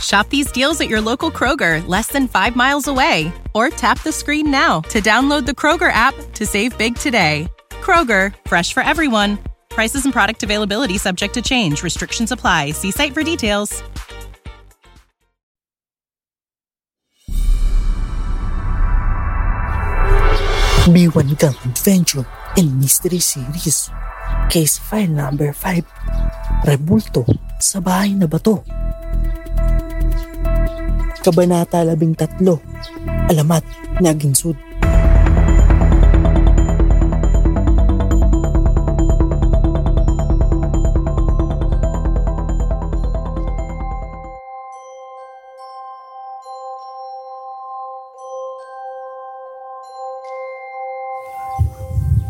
Shop these deals at your local Kroger, less than five miles away. Or tap the screen now to download the Kroger app to save big today. Kroger, fresh for everyone. Prices and product availability subject to change. Restrictions apply. See site for details. B1 Gang Adventure and Mystery Series. Case file number 5. Rebulto sa bahay na bato. Kabanata 13. Alamat, Naginsud.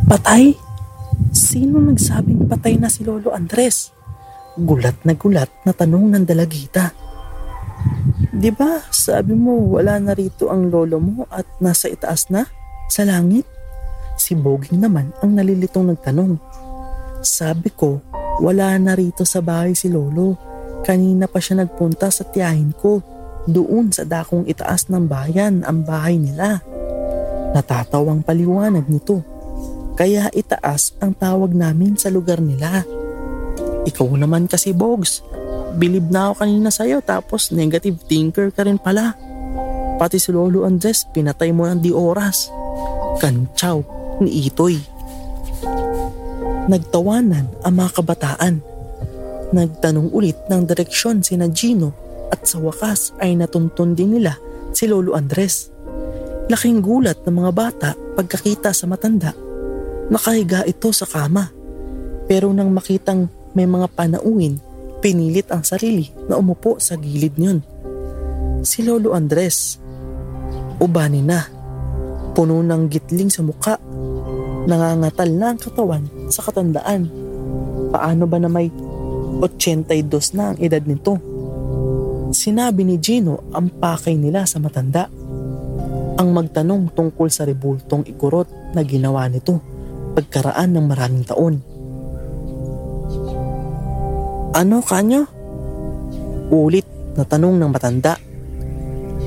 Patay? Sino nagsabing patay na si Lolo Andres? Gulat na gulat na tanong ng dalagita. Di ba sabi mo wala na rito ang lolo mo at nasa itaas na? Sa langit? Si Boging naman ang nalilitong nagtanong. Sabi ko, wala na rito sa bahay si lolo. Kanina pa siya nagpunta sa tiyahin ko. Doon sa dakong itaas ng bayan ang bahay nila. Natatawang paliwanag nito. Kaya itaas ang tawag namin sa lugar nila. Ikaw naman kasi Bogs, bilib na ako kanina sa'yo tapos negative thinker ka rin pala. Pati si Lolo Andres pinatay mo ng di oras. Kantsaw ni Itoy. Nagtawanan ang mga kabataan. Nagtanong ulit ng direksyon si Gino at sa wakas ay natuntun din nila si Lolo Andres. Laking gulat ng mga bata pagkakita sa matanda. Nakahiga ito sa kama. Pero nang makitang may mga panauin, pinilit ang sarili na umupo sa gilid niyon. Si Lolo Andres, ubani na, puno ng gitling sa muka, nangangatal na ang katawan sa katandaan. Paano ba na may 82 na ang edad nito? Sinabi ni Gino ang pakay nila sa matanda. Ang magtanong tungkol sa rebultong ikurot na ginawa nito pagkaraan ng maraming taon. Ano kanyo? Ulit na tanong ng matanda.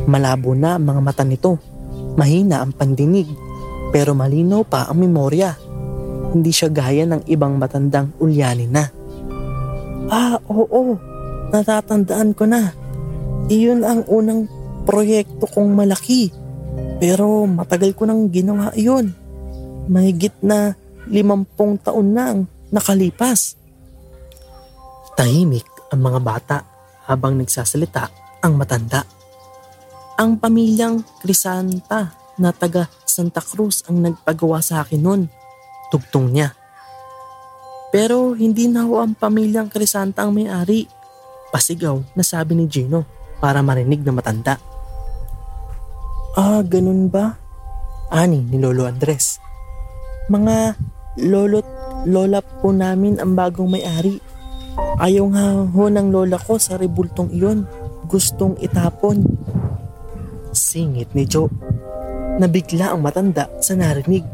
Malabo na ang mga mata nito. Mahina ang pandinig pero malinaw pa ang memorya. Hindi siya gaya ng ibang matandang ulyanin na. Ah, oo. Natatandaan ko na. Iyon ang unang proyekto kong malaki. Pero matagal ko nang ginawa iyon. Mahigit na limampung taon na ang nakalipas. Tahimik ang mga bata habang nagsasalita ang matanda. Ang pamilyang Crisanta na taga Santa Cruz ang nagpagawa sa akin noon. Tugtong niya. Pero hindi na ho ang pamilyang Crisanta ang may-ari. Pasigaw na sabi ni Gino para marinig na matanda. Ah, ganun ba? Ani ni Lolo Andres. Mga lolo't lola po namin ang bagong may-ari. Ayaw nga ho ng lola ko sa rebultong iyon. Gustong itapon. Singit ni Joe. Nabigla ang matanda sa narinig.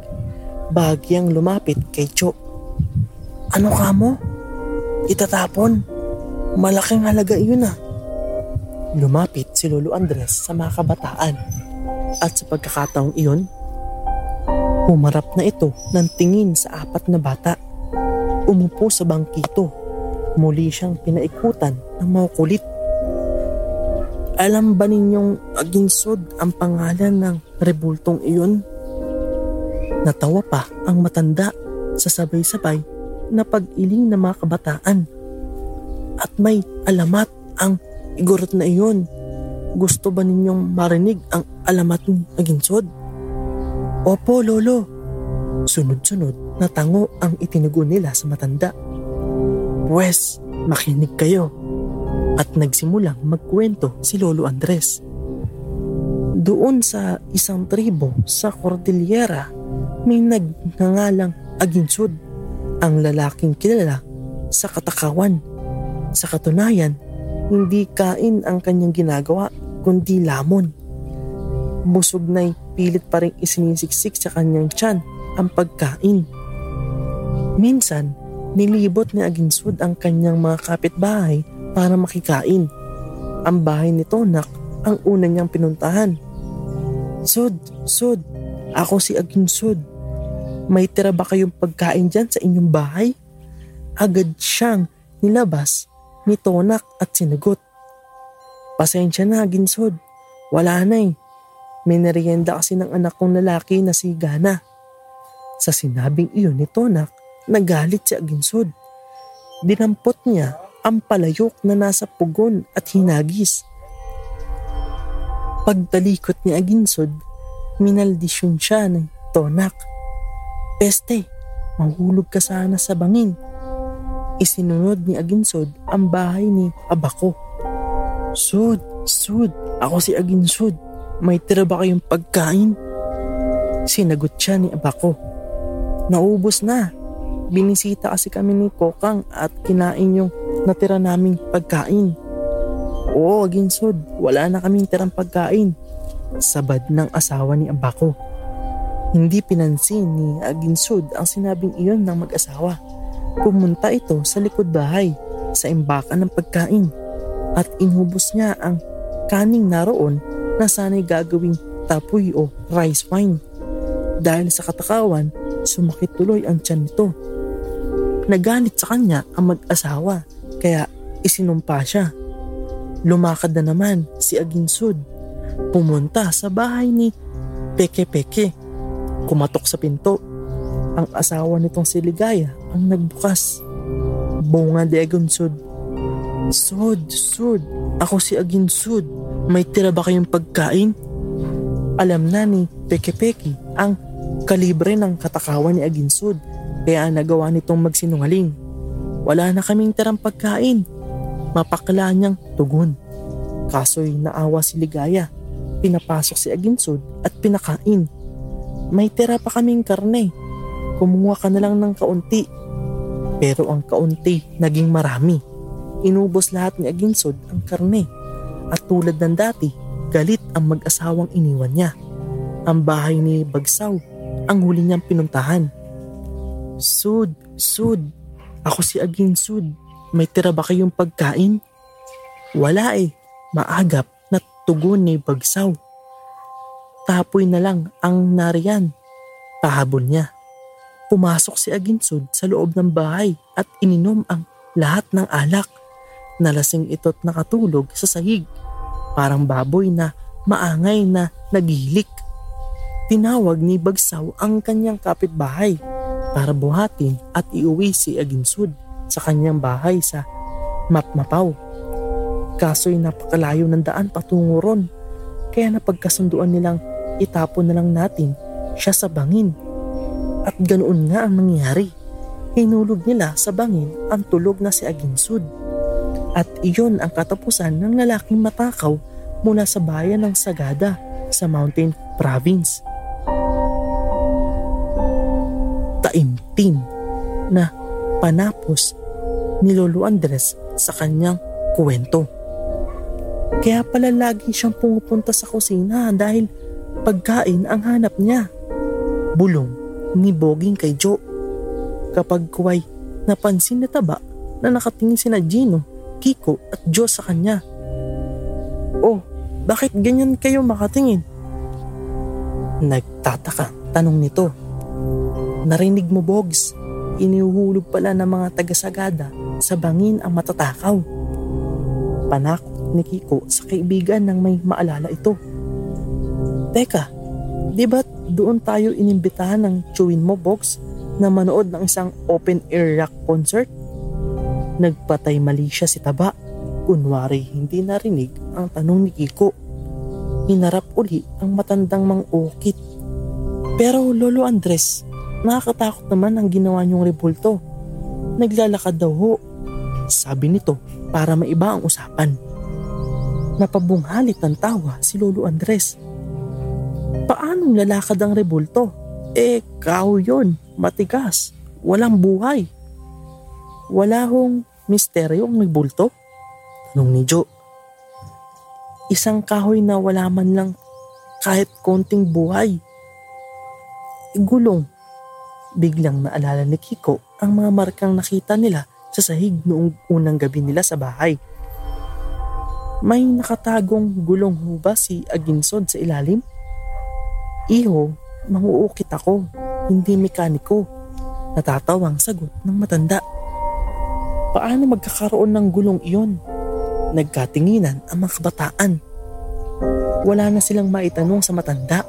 Bagyang lumapit kay Joe. Ano ka mo? Itatapon? Malaking halaga iyon ah. Lumapit si Lolo Andres sa mga kabataan. At sa pagkakataong iyon, Humarap na ito ng tingin sa apat na bata. Umupo sa bangkito. Muli siyang pinaikutan ng mga kulit. Alam ba ninyong aginsod ang pangalan ng rebultong iyon? Natawa pa ang matanda sa sabay-sabay na pag-iling ng mga kabataan. At may alamat ang igorot na iyon. Gusto ba ninyong marinig ang alamat ng aginsod? Opo, lolo. Sunod-sunod na tango ang itinugo nila sa matanda. Pwes, makinig kayo. At nagsimulang magkwento si Lolo Andres. Doon sa isang tribo sa Cordillera, may nagngangalang aginsod ang lalaking kilala sa katakawan. Sa katunayan, hindi kain ang kanyang ginagawa kundi lamon. Busog na'y pilit pa rin isinisiksik sa kanyang tiyan ang pagkain. Minsan, nilibot ni Aginsud ang kanyang mga kapitbahay para makikain. Ang bahay ni Tonak ang una niyang pinuntahan. Sud, Sud, ako si Aginsud. May tira ba kayong pagkain dyan sa inyong bahay? Agad siyang nilabas ni Tonak at sinagot. Pasensya na, Ginsod. Wala na eh. May narienda kasi ng anak kong lalaki na si Gana. Sa sinabing iyon ni Tonak, nagalit si Aginsod. Dinampot niya ang palayok na nasa pugon at hinagis. Pagtalikot ni Aginsod, minaldisyon siya ni Tonak. Peste, mahulog ka sana sa bangin. Isinunod ni Aginsod ang bahay ni Abako. Sud, Sud, ako si Aginsod. May tira ba kayong pagkain? Sinagot siya ni Abako. Naubos na. Binisita kasi kami ni Kokang at kinain yung natira naming pagkain. Oo, Aginsod, wala na kaming tirang pagkain. Sabad ng asawa ni Abako. Hindi pinansin ni Aginsud ang sinabing iyon ng mag-asawa. Pumunta ito sa likod bahay sa imbakan ng pagkain at inubos niya ang kaning naroon na sana'y gagawing tapoy o rice wine. Dahil sa katakawan, sumakit tuloy ang tiyan nito. Nagalit sa kanya ang mag-asawa kaya isinumpa siya. Lumakad na naman si Aginsud. Pumunta sa bahay ni Peke Peke Kumatok sa pinto. Ang asawa nitong si Ligaya ang nagbukas. Bunga de Agunsud. Sud, Sud, ako si Aginsud. May tira ba kayong pagkain? Alam na ni Peke Peke ang kalibre ng katakawan ni Aginsud kaya nagawa nitong magsinungaling. Wala na kaming tirang pagkain. Mapakla niyang tugon. Kaso'y naawa si Ligaya. Pinapasok si Aginsud at pinakain may tira pa kaming karne. Kumuha ka na lang ng kaunti. Pero ang kaunti naging marami. Inubos lahat ni Aginsod ang karne. At tulad ng dati, galit ang mag-asawang iniwan niya. Ang bahay ni Bagsaw ang huli niyang pinuntahan. Sud, Sud, ako si Aginsud. May tira ba kayong pagkain? Wala eh, maagap na tugon ni Bagsaw. Tapoy na lang ang nariyan. Pahabol niya. Pumasok si Aginsud sa loob ng bahay at ininom ang lahat ng alak. Nalasing ito't nakatulog sa sahig. Parang baboy na maangay na naghilik. Tinawag ni Bagsaw ang kanyang kapitbahay para buhatin at iuwi si Aginsud sa kanyang bahay sa Mapmapaw. Kaso'y napakalayo ng daan patungo ron kaya napagkasunduan nilang itapon na lang natin siya sa bangin. At ganoon nga ang nangyari. Hinulog nila sa bangin ang tulog na si Aginsud. At iyon ang katapusan ng lalaking matakaw mula sa bayan ng Sagada sa Mountain Province. Taimtim na panapos ni Lolo Andres sa kanyang kwento. Kaya pala lagi siyang pumupunta sa kusina dahil Pagkain ang hanap niya. Bulong ni Boging kay Joe. Kapag kuway napansin na taba na nakatingin sina Gino, Kiko at Joe sa kanya. Oh, bakit ganyan kayo makatingin? Nagtataka tanong nito Narinig mo, Bogs. Inihuhulog pala ng mga tagasagada sa bangin ang matatakaw. Panakot ni Kiko sa kaibigan nang may maalala ito. Teka, di ba doon tayo inimbitahan ng chewin mo, Box, na manood ng isang open-air rock concert? Nagpatay mali siya si Taba. Kunwari hindi narinig ang tanong ni Kiko. Hinarap uli ang matandang mang-ukit. Pero Lolo Andres, nakakatakot naman ang ginawa niyong rebulto. Naglalakad daw ho. Sabi nito para maiba ang usapan. Napabunghalit ng tawa si Lolo Andres. Paanong lalakad ang rebulto? Eh, kahoy yon, matigas, walang buhay. Wala hong misteryo ang rebulto? Tanong ni Joe. Isang kahoy na wala man lang kahit konting buhay. Gulong. Biglang naalala ni Kiko ang mga markang nakita nila sa sahig noong unang gabi nila sa bahay. May nakatagong gulong ho ba si Aginsod sa ilalim? Iho, manguukit ako, hindi mekaniko. Natatawang sagot ng matanda. Paano magkakaroon ng gulong iyon? Nagkatinginan ang mga kabataan. Wala na silang maitanong sa matanda.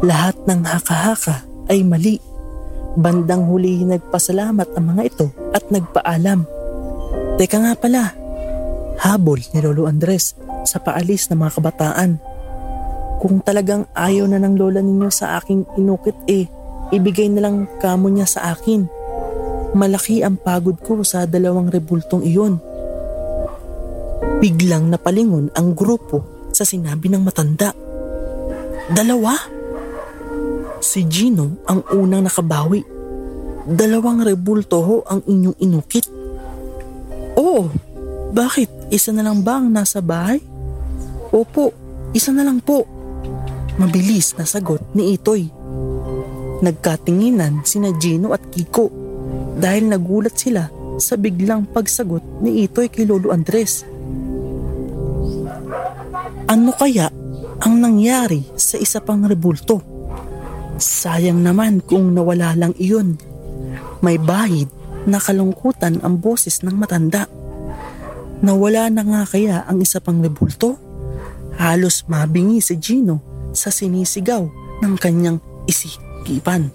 Lahat ng haka-haka ay mali. Bandang huli nagpasalamat ang mga ito at nagpaalam. Teka nga pala, habol ni Lolo Andres sa paalis ng mga kabataan. Kung talagang ayaw na ng lola ninyo sa aking inukit eh, ibigay na lang kamo niya sa akin. Malaki ang pagod ko sa dalawang rebultong iyon Biglang napalingon ang grupo sa sinabi ng matanda. Dalawa? Si Gino ang unang nakabawi. Dalawang rebulto ho ang inyong inukit. Oo, bakit? Isa na lang ba ang nasa bahay? Opo, isa na lang po. Mabilis na sagot ni Itoy. Nagkatinginan sina Gino at Kiko dahil nagulat sila sa biglang pagsagot ni Itoy kay Lolo Andres. Ano kaya ang nangyari sa isa pang rebulto? Sayang naman kung nawala lang iyon. May bahid na kalungkutan ang boses ng matanda. Nawala na nga kaya ang isa pang rebulto? Halos mabingi si Gino sa sinisigaw ng kanyang isikipan.